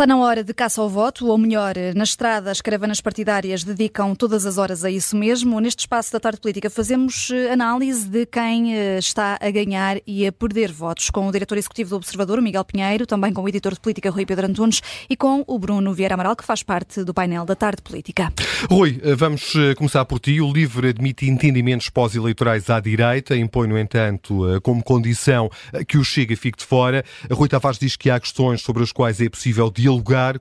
Está na hora de caça ao voto, ou melhor, na estrada, as caravanas partidárias dedicam todas as horas a isso mesmo. Neste espaço da tarde política, fazemos eh, análise de quem eh, está a ganhar e a perder votos, com o diretor executivo do Observador, Miguel Pinheiro, também com o editor de política, Rui Pedro Antunes, e com o Bruno Vieira Amaral, que faz parte do painel da tarde política. Rui, eh, vamos começar por ti. O livro admite entendimentos pós-eleitorais à direita, impõe, no entanto, como condição que o Chega fique de fora. Rui Tavares diz que há questões sobre as quais é possível dialogar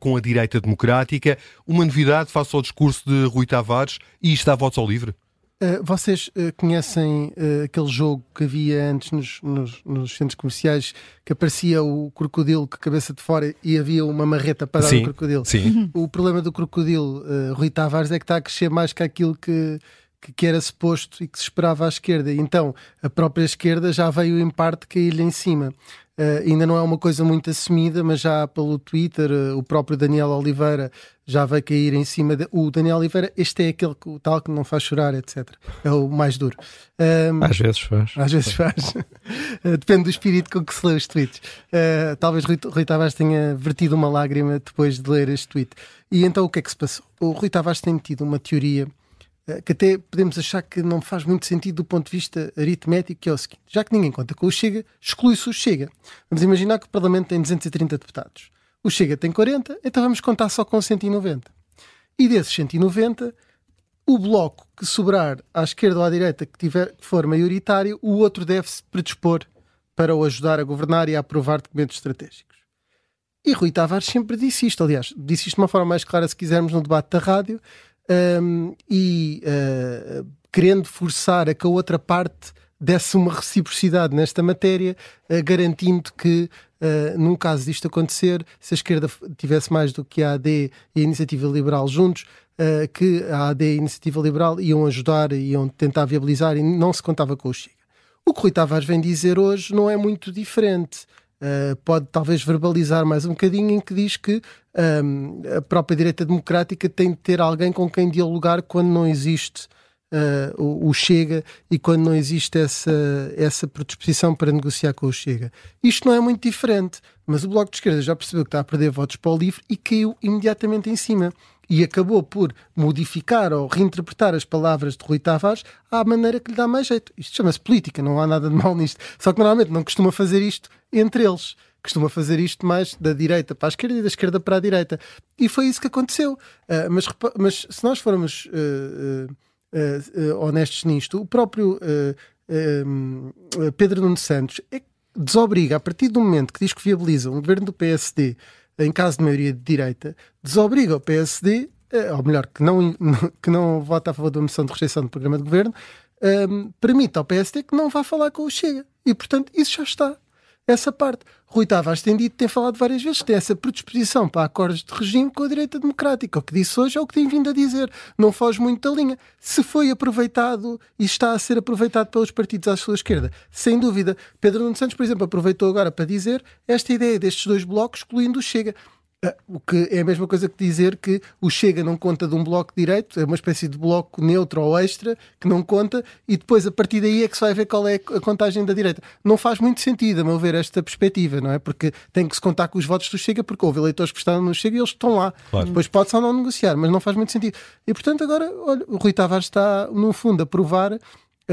com a direita democrática. Uma novidade face ao discurso de Rui Tavares e está a votos ao livre? Uh, vocês uh, conhecem uh, aquele jogo que havia antes nos, nos, nos, centros comerciais que aparecia o crocodilo com a cabeça de fora e havia uma marreta para sim, dar o crocodilo? Sim. O problema do crocodilo Rui Tavares é que está a crescer mais que aquilo que, que, que era suposto e que se esperava à esquerda. Então a própria esquerda já veio em parte cair-lhe em cima. Uh, ainda não é uma coisa muito assumida, mas já pelo Twitter, uh, o próprio Daniel Oliveira já vai cair em cima. De... O Daniel Oliveira, este é aquele que, o tal que não faz chorar, etc. É o mais duro. Um, às vezes faz. Às vezes faz. uh, depende do espírito com que se lê os tweets. talvez Rui, Rui Tavares tenha vertido uma lágrima depois de ler este tweet. E então o que é que se passou? O Rui Tavares tem tido uma teoria eh, que até podemos achar que não faz muito sentido do ponto de vista aritmético, que é o seguinte: já que ninguém conta com o Chega, exclui-se o Chega. Vamos imaginar que o Parlamento tem 230 deputados. O Chega tem 40, então vamos contar só com 190. E desses 190, o bloco que sobrar à esquerda ou à direita que, tiver, que for maioritário, o outro deve-se predispor para o ajudar a governar e a aprovar documentos estratégicos. E Rui Tavares sempre disse isto, aliás, disse isto de uma forma mais clara, se quisermos, no debate da rádio, um, e uh, querendo forçar a que a outra parte desse uma reciprocidade nesta matéria, uh, garantindo que, uh, num caso disto acontecer, se a esquerda tivesse mais do que a AD e a Iniciativa Liberal juntos, uh, que a AD e a Iniciativa Liberal iam ajudar, iam tentar viabilizar e não se contava com o Chega. O que Rui Tavares vem dizer hoje não é muito diferente. Uh, pode talvez verbalizar mais um bocadinho em que diz que um, a própria direita democrática tem de ter alguém com quem dialogar quando não existe uh, o, o, Chega e quando não existe essa, essa predisposição para negociar com o Chega. Isto não é muito diferente, mas o Bloco de Esquerda já percebeu que está a perder votos para o LIVRE e caiu imediatamente em cima e acabou por modificar ou reinterpretar as palavras de Rui Tavares à maneira que lhe dá mais jeito. Isto chama-se política, não há nada de mal nisto. Só que normalmente não costuma fazer isto entre eles. Costuma fazer isto mais da direita para a esquerda e da esquerda para a direita. E foi isso que aconteceu. Uh, mas, mas, se nós formos uh, uh, honestos nisto, o próprio Pedro Nuno Santos é desobriga, a partir do momento que diz que viabiliza um governo do PSD em caso de maioria de direita, desobriga o PSD, eh, ou melhor, que não, que não vota a favor da moção de rejeição do programa de governo, um, permite ao PSD que não vá falar com o Chega. E, portanto, isso já está essa parte. Rui Tavares tem dito, tem falado várias vezes, tem essa predisposição para acordos de regime com a direita democrática. O que disse hoje é o que tem vindo a dizer. Não foge muito da linha. Se foi aproveitado e está a ser aproveitado pelos partidos à sua esquerda, sem dúvida. Pedro Nuno Santos, por exemplo, aproveitou agora para dizer esta ideia destes dois blocos, excluindo o Chega. Ah, o que é a mesma coisa que dizer que o Chega não conta de um bloco direito, é uma espécie de bloco neutro ou extra que não conta, e depois a partir daí é que se vai ver qual é a contagem da direita. Não faz muito sentido, a meu ver, esta perspectiva, não é? Porque tem que se contar com os votos do Chega, porque houve eleitores que estavam no Chega e eles estão lá. Claro. Depois pode só não negociar, mas não faz muito sentido. E portanto, agora, olha, o Rui Tavares está, no fundo, a provar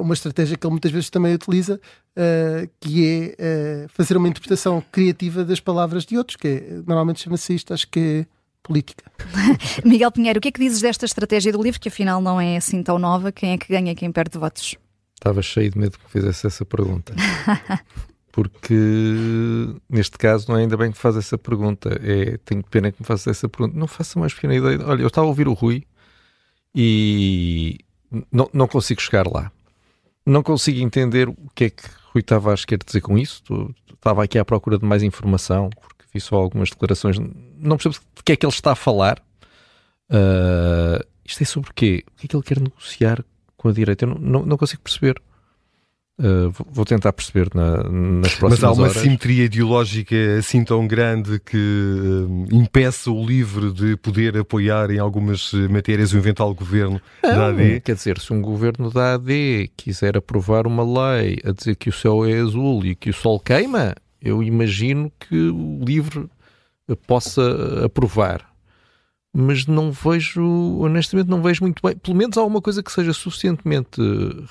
uma estratégia que ele muitas vezes também utiliza, uh, que é uh, fazer uma interpretação criativa das palavras de outros, que é, normalmente chama-se isto, acho que é política. Miguel Pinheiro, o que é que dizes desta estratégia do livro, que afinal não é assim tão nova? Quem é que ganha, quem perde votos? Estava cheio de medo que fizesse essa pergunta. Porque neste caso não é ainda bem que faz essa pergunta. É, tenho pena que me faça essa pergunta. Não faça mais pequena ideia. Olha, eu estava a ouvir o Rui e não, não consigo chegar lá não consigo entender o que é que Rui Tavares quer dizer com isso. Estava aqui à procura de mais informação, porque vi só algumas declarações. Não percebo de que é que ele está a falar. Uh, isto é sobre quê? O que é que ele quer negociar com a direita? Eu não, não, não consigo perceber. Uh, vou tentar perceber na, nas próximas Mas há uma horas. simetria ideológica assim tão grande que uh, impeça o livre de poder apoiar em algumas matérias o eventual governo não, da AD? Quer dizer, se um governo da AD quiser aprovar uma lei a dizer que o céu é azul e que o sol queima, eu imagino que o livre possa aprovar. Mas não vejo, honestamente, não vejo muito bem. Pelo menos há alguma coisa que seja suficientemente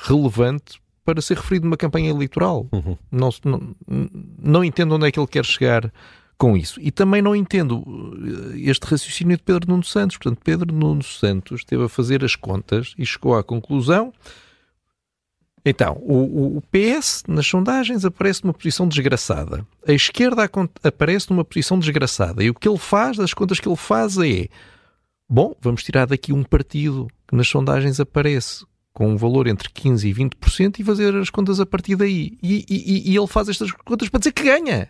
relevante para ser referido numa campanha eleitoral. Uhum. Não, não, não entendo onde é que ele quer chegar com isso. E também não entendo eh, este raciocínio de Pedro Nuno Santos. Portanto, Pedro Nuno Santos esteve a fazer as contas e chegou à conclusão. Então, o, o PS nas sondagens aparece numa posição desgraçada. A esquerda aparece numa posição desgraçada. E o que ele faz, das contas que ele faz é: bom, vamos tirar daqui um partido que nas sondagens aparece com um valor entre 15% e 20% e fazer as contas a partir daí. E, e, e ele faz estas contas para dizer que ganha.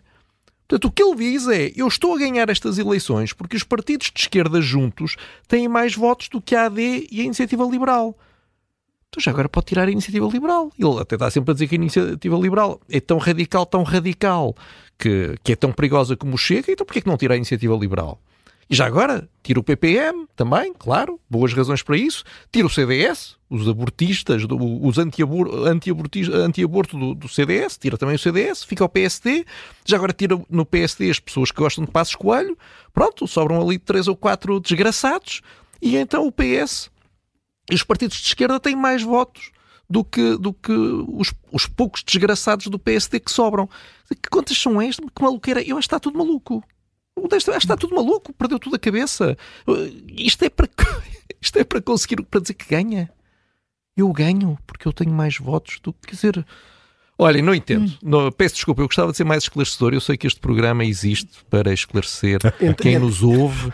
Portanto, o que ele diz é: eu estou a ganhar estas eleições porque os partidos de esquerda juntos têm mais votos do que a AD e a Iniciativa Liberal. Então já agora pode tirar a Iniciativa Liberal. Ele até está sempre a dizer que a Iniciativa Liberal é tão radical, tão radical, que, que é tão perigosa como Chega, então porquê que não tira a Iniciativa Liberal? E já agora, tira o PPM também, claro, boas razões para isso. Tira o CDS, os abortistas, os anti-aborto anti anti do, do, CDS, tira também o CDS, fica o PSD. Já agora tira no PSD as pessoas que gostam de Passos Coelho. Pronto, sobram ali três ou quatro desgraçados. E então o PS e os partidos de esquerda têm mais votos do que, do que os, os poucos desgraçados do PSD que sobram. Que contas são estas? Que maluqueira? Eu acho que está tudo maluco. Está tudo maluco, perdeu tudo a cabeça. Isto é para, isto é para conseguir, para dizer que ganha. Eu ganho porque eu tenho mais votos do que, quer dizer, Olha, não entendo. Hum. Não, peço desculpa, eu gostava de ser mais esclarecedor. Eu sei que este programa existe para esclarecer quem nos ouve,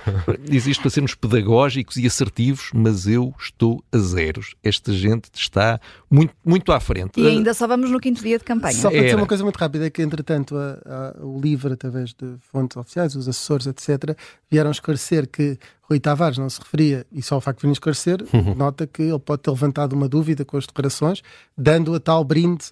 existe para sermos pedagógicos e assertivos, mas eu estou a zeros. Esta gente está muito, muito à frente. E ainda só vamos no quinto dia de campanha. Só para dizer uma coisa muito rápida, é que entretanto a, a, o LIVRE, através de fontes oficiais, os assessores, etc., vieram esclarecer que Rui Tavares não se referia, e só o facto de vir esclarecer, uhum. nota que ele pode ter levantado uma dúvida com as declarações, dando a tal brinde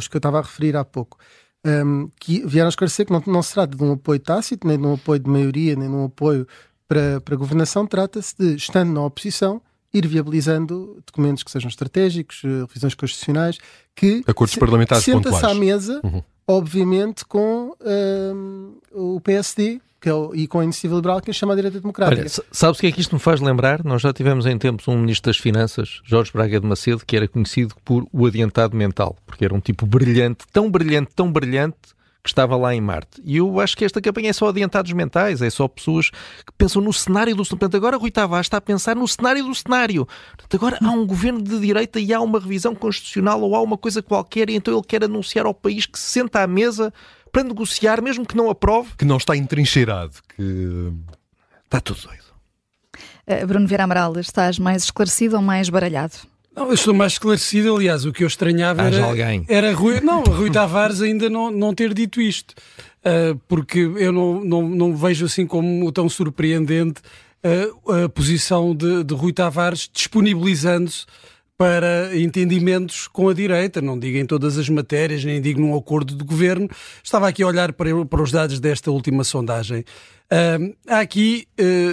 aos que eu estava a referir há pouco. Um, que vieram esclarecer que não, não se trata de um apoio tácito, nem de um apoio de maioria, nem de um apoio para, para a governação, trata-se de, estando na oposição, ir viabilizando documentos que sejam estratégicos, eh, revisões constitucionais, que Acordos parlamentares senta-se à mesa, uhum. Obviamente, com um, o PSD que é o, e com a iniciativa liberal que a chama a direita democrática. Olha, sabes o que é que isto me faz lembrar? Nós já tivemos em tempos um ministro das Finanças, Jorge Braga de Macedo, que era conhecido por o adiantado mental, porque era um tipo brilhante, tão brilhante, tão brilhante, que estava lá em Marte. E eu acho que esta campanha é só adiantados mentais, é só pessoas que pensam no cenário do cenário. Agora Rui Tavares está a pensar no cenário do cenário. Portanto, agora há um governo de direita e há uma revisão constitucional ou há uma coisa qualquer e então ele quer anunciar ao país que se senta à mesa para negociar, mesmo que não aprove. Que não está entrincheirado, que está tudo doido. Uh, Bruno Vieira Amaral, estás mais esclarecido ou mais baralhado? Não, eu estou mais esclarecido, aliás, o que eu estranhava era, alguém. era Rui, não, Rui Tavares ainda não, não ter dito isto, uh, porque eu não, não, não vejo assim como tão surpreendente uh, a posição de, de Rui Tavares disponibilizando-se para entendimentos com a direita, não digo em todas as matérias, nem digo num acordo de governo. Estava aqui a olhar para, para os dados desta última sondagem. Uh, há aqui,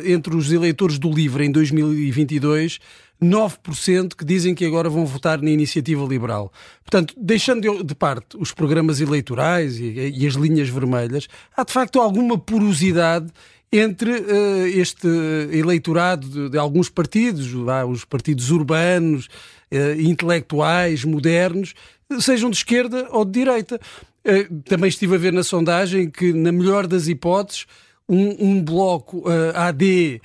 entre os eleitores do LIVRE em 2022, 9% que dizem que agora vão votar na iniciativa liberal. Portanto, deixando de parte os programas eleitorais e, e as linhas vermelhas, há de facto alguma porosidade entre uh, este eleitorado de, de alguns partidos, lá, os partidos urbanos, uh, intelectuais, modernos, sejam de esquerda ou de direita. Uh, também estive a ver na sondagem que, na melhor das hipóteses, um, um bloco AD,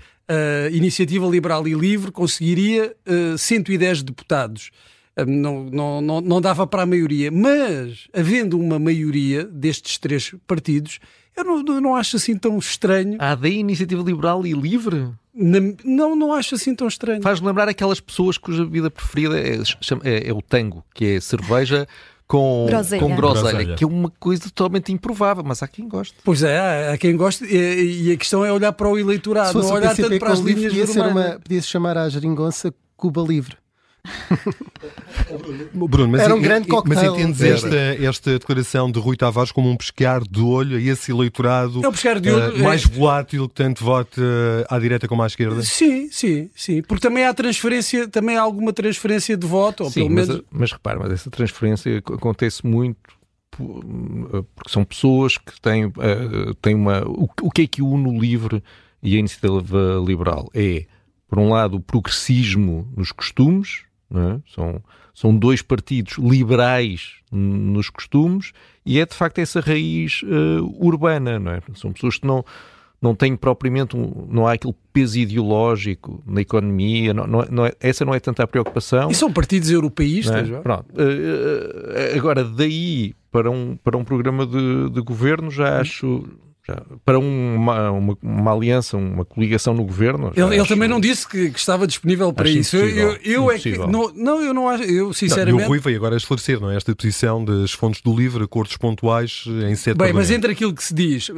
Iniciativa Liberal e Livre, conseguiria 110 deputados. Não, não, não, não dava para a maioria, mas havendo uma maioria destes três partidos, eu não, não acho assim tão estranho. A AD, Iniciativa Liberal e Livre? Na, não, não acho assim tão estranho. Faz lembrar aquelas pessoas cuja vida preferida é, é, é o tango, que é cerveja com groselha. com groselha, que é uma coisa totalmente improvável, mas há quem goste. Pois é, há, quem goste e, e, a questão é olhar para o eleitorado, não olhar tanto para as linhas podia, ser uma, podia se chamar a geringonça Cuba Livre. Bruno, mas, Era um grande cocktail. mas entendes esta, esta declaração de Rui Tavares como um pescar de olho a esse eleitorado é um pescar de olho, uh, mais é... volátil que tanto vote uh, à direita como à esquerda? Sim, sim, sim. Porque também há transferência, também há alguma transferência de voto, ou sim, pelo menos. Mas, mas repare, mas essa transferência acontece muito porque são pessoas que têm, uh, têm uma. O, o que é que une o LIVRE e a iniciativa liberal? É, por um lado, o progressismo nos costumes, é? são, são dois partidos liberais nos costumes, e é de facto essa raiz uh, urbana, não é? São pessoas que não não tem propriamente um, não há aquele peso ideológico na economia, não, não, não é, essa não é tanta a preocupação. E são partidos europeístas, é? Pronto. Uh, agora, daí para um, para um programa de, de governo, já acho já, para uma, uma, uma, aliança, uma coligação no governo. Ele, ele também não disse que, que estava disponível para isso. Eu, eu, eu é que. Não, não, eu não acho. Eu, sinceramente. Não, e o Rui veio agora esclarecer, não é? Esta posição das fontes do livro, acordos pontuais em sete Bem, mas entre aquilo que se diz, uh,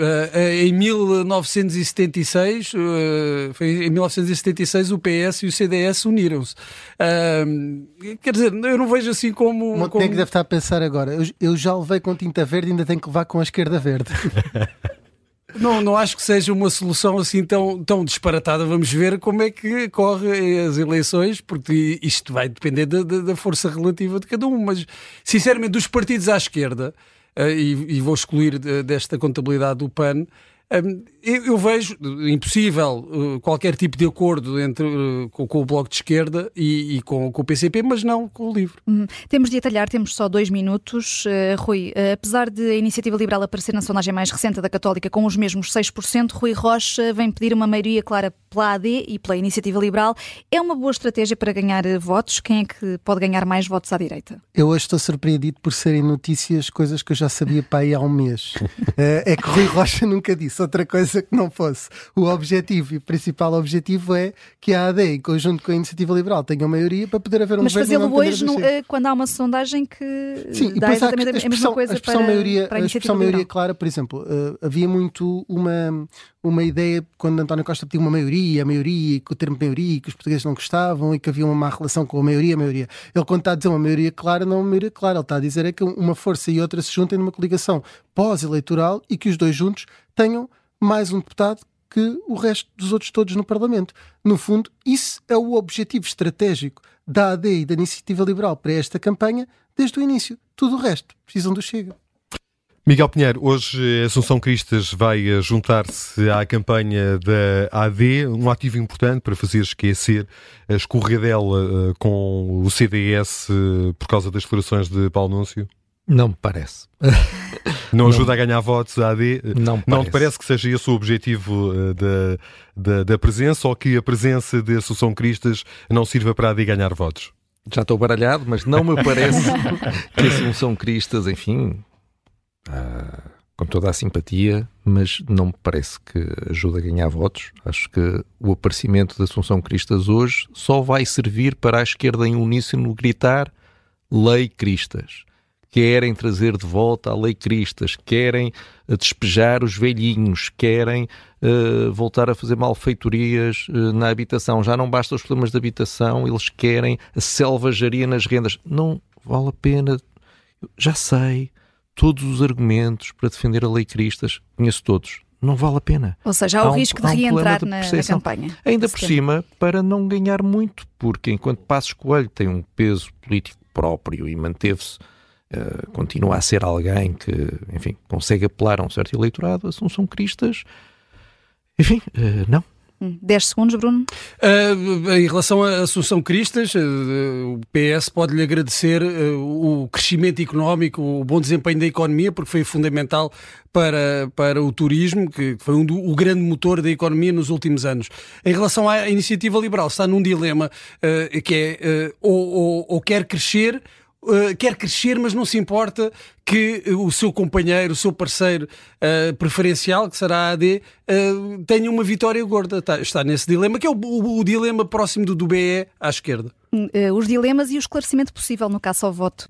em 1976, uh, eh, foi em 1976 o PS e o CDS uniram-se. Uh, quer dizer, eu não vejo assim como. Como... deve estar a pensar agora. Eu, eu já levei com tinta verde e ainda tenho que levar com a esquerda verde. Não, não acho que seja uma solução assim tão, tão disparatada. Vamos ver como é que correm as eleições, porque isto vai depender da, da força relativa de cada um. Mas, sinceramente, dos partidos à esquerda, uh, e, e, vou excluir desta contabilidade do PAN, eu vejo impossível uh, qualquer tipo de acordo entre, uh, com, com, o Bloco de Esquerda e, e com, com, o PCP, mas não com o LIVRE. Hum, temos de atalhar, temos só dois minutos. Uh, Rui, apesar de a Iniciativa Liberal aparecer na sondagem mais recente da Católica com os mesmos 6%, Rui Rocha vem pedir uma maioria clara pela AD e pela Iniciativa Liberal. É uma boa estratégia para ganhar votos? Quem é que pode ganhar mais votos à direita? Eu hoje estou surpreendido por serem notícias coisas que eu já sabia para aí há um mês. é que Rui Rocha nunca disse outra coisa que não fosse. O objetivo e o principal objetivo é que a AD, em conjunto com a Iniciativa Liberal, tenha maioria para poder haver um Mas fazê-lo hoje, não, eh, quando há uma sondagem que Sim, dá exatamente a, a, mesma coisa a para, maioria, para a, a expressão maioria clara, por exemplo, uh, havia muito uma, uma ideia quando António Costa pediu uma maioria, a maioria, que o termo maioria, que os portugueses não gostavam e que havia uma má relação com a maioria, a maioria. Ele, quando está a dizer uma maioria clara, não é uma maioria clara, ele está a dizer é que uma força e outra se juntem numa coligação pós-eleitoral e que os dois juntos tenham mais um deputado que o resto dos outros todos no Parlamento. No fundo, isso é o objetivo estratégico da AD e da Iniciativa Liberal para esta campanha desde o início. Tudo o resto precisam do Chega. Miguel Pinheiro, hoje Assunção Cristas vai eh, juntar-se à campanha da AD, um ativo importante para fazer esquecer a escorregadela eh, com o CDS eh, por causa das declarações de Paulo Núncio? Não me parece. Não ajuda não. a ganhar votos a AD? Não, não te parece que seja esse o objetivo uh, da, da, da, presença ou que a presença de Associação Cristas não sirva para a AD ganhar votos? Já estou baralhado, mas não me parece que a Assunção Cristas, enfim, uh, com toda a simpatia, mas não me parece que ajude a ganhar votos. Acho que o aparecimento da Assunção Cristas hoje só vai servir para a esquerda em uníssono gritar lei Cristas querem trazer de volta a lei Cristas, querem eh, despejar os velhinhos, querem uh, voltar a fazer malfeitorias uh, na habitação. Já não basta os problemas de habitação, eles querem a selvageria nas rendas. Não vale a pena. Já sei todos os argumentos para defender a lei Cristas, conheço todos. Não vale a pena. Ou seja, há, há o um, risco de reentrar um na, na, campanha. Ainda por cima, para não ganhar muito, porque enquanto Passos Coelho tem um peso político próprio e manteve-se eh, continua a ser alguém que, enfim, consegue apelar a um certo eleitorado, Assunção Cristas, enfim, uh, não. 10 hum, segundos, Bruno. Uh, em relação à Assunção Cristas, uh, o PS pode-lhe agradecer uh, o crescimento económico, o bom desempenho da economia, porque foi fundamental para, para o turismo, que foi um do, o grande motor da economia nos últimos anos. Em relação à iniciativa liberal, está num dilema que é ou, ou, ou quer crescer Uh, quer crescer, mas não se importa que o seu companheiro, o seu parceiro uh, preferencial, que será a AD, uh, tenha uma vitória gorda. Está, está, nesse dilema, que é o, o, o, dilema próximo do, do BE à esquerda. os dilemas e o esclarecimento possível no caso ao voto.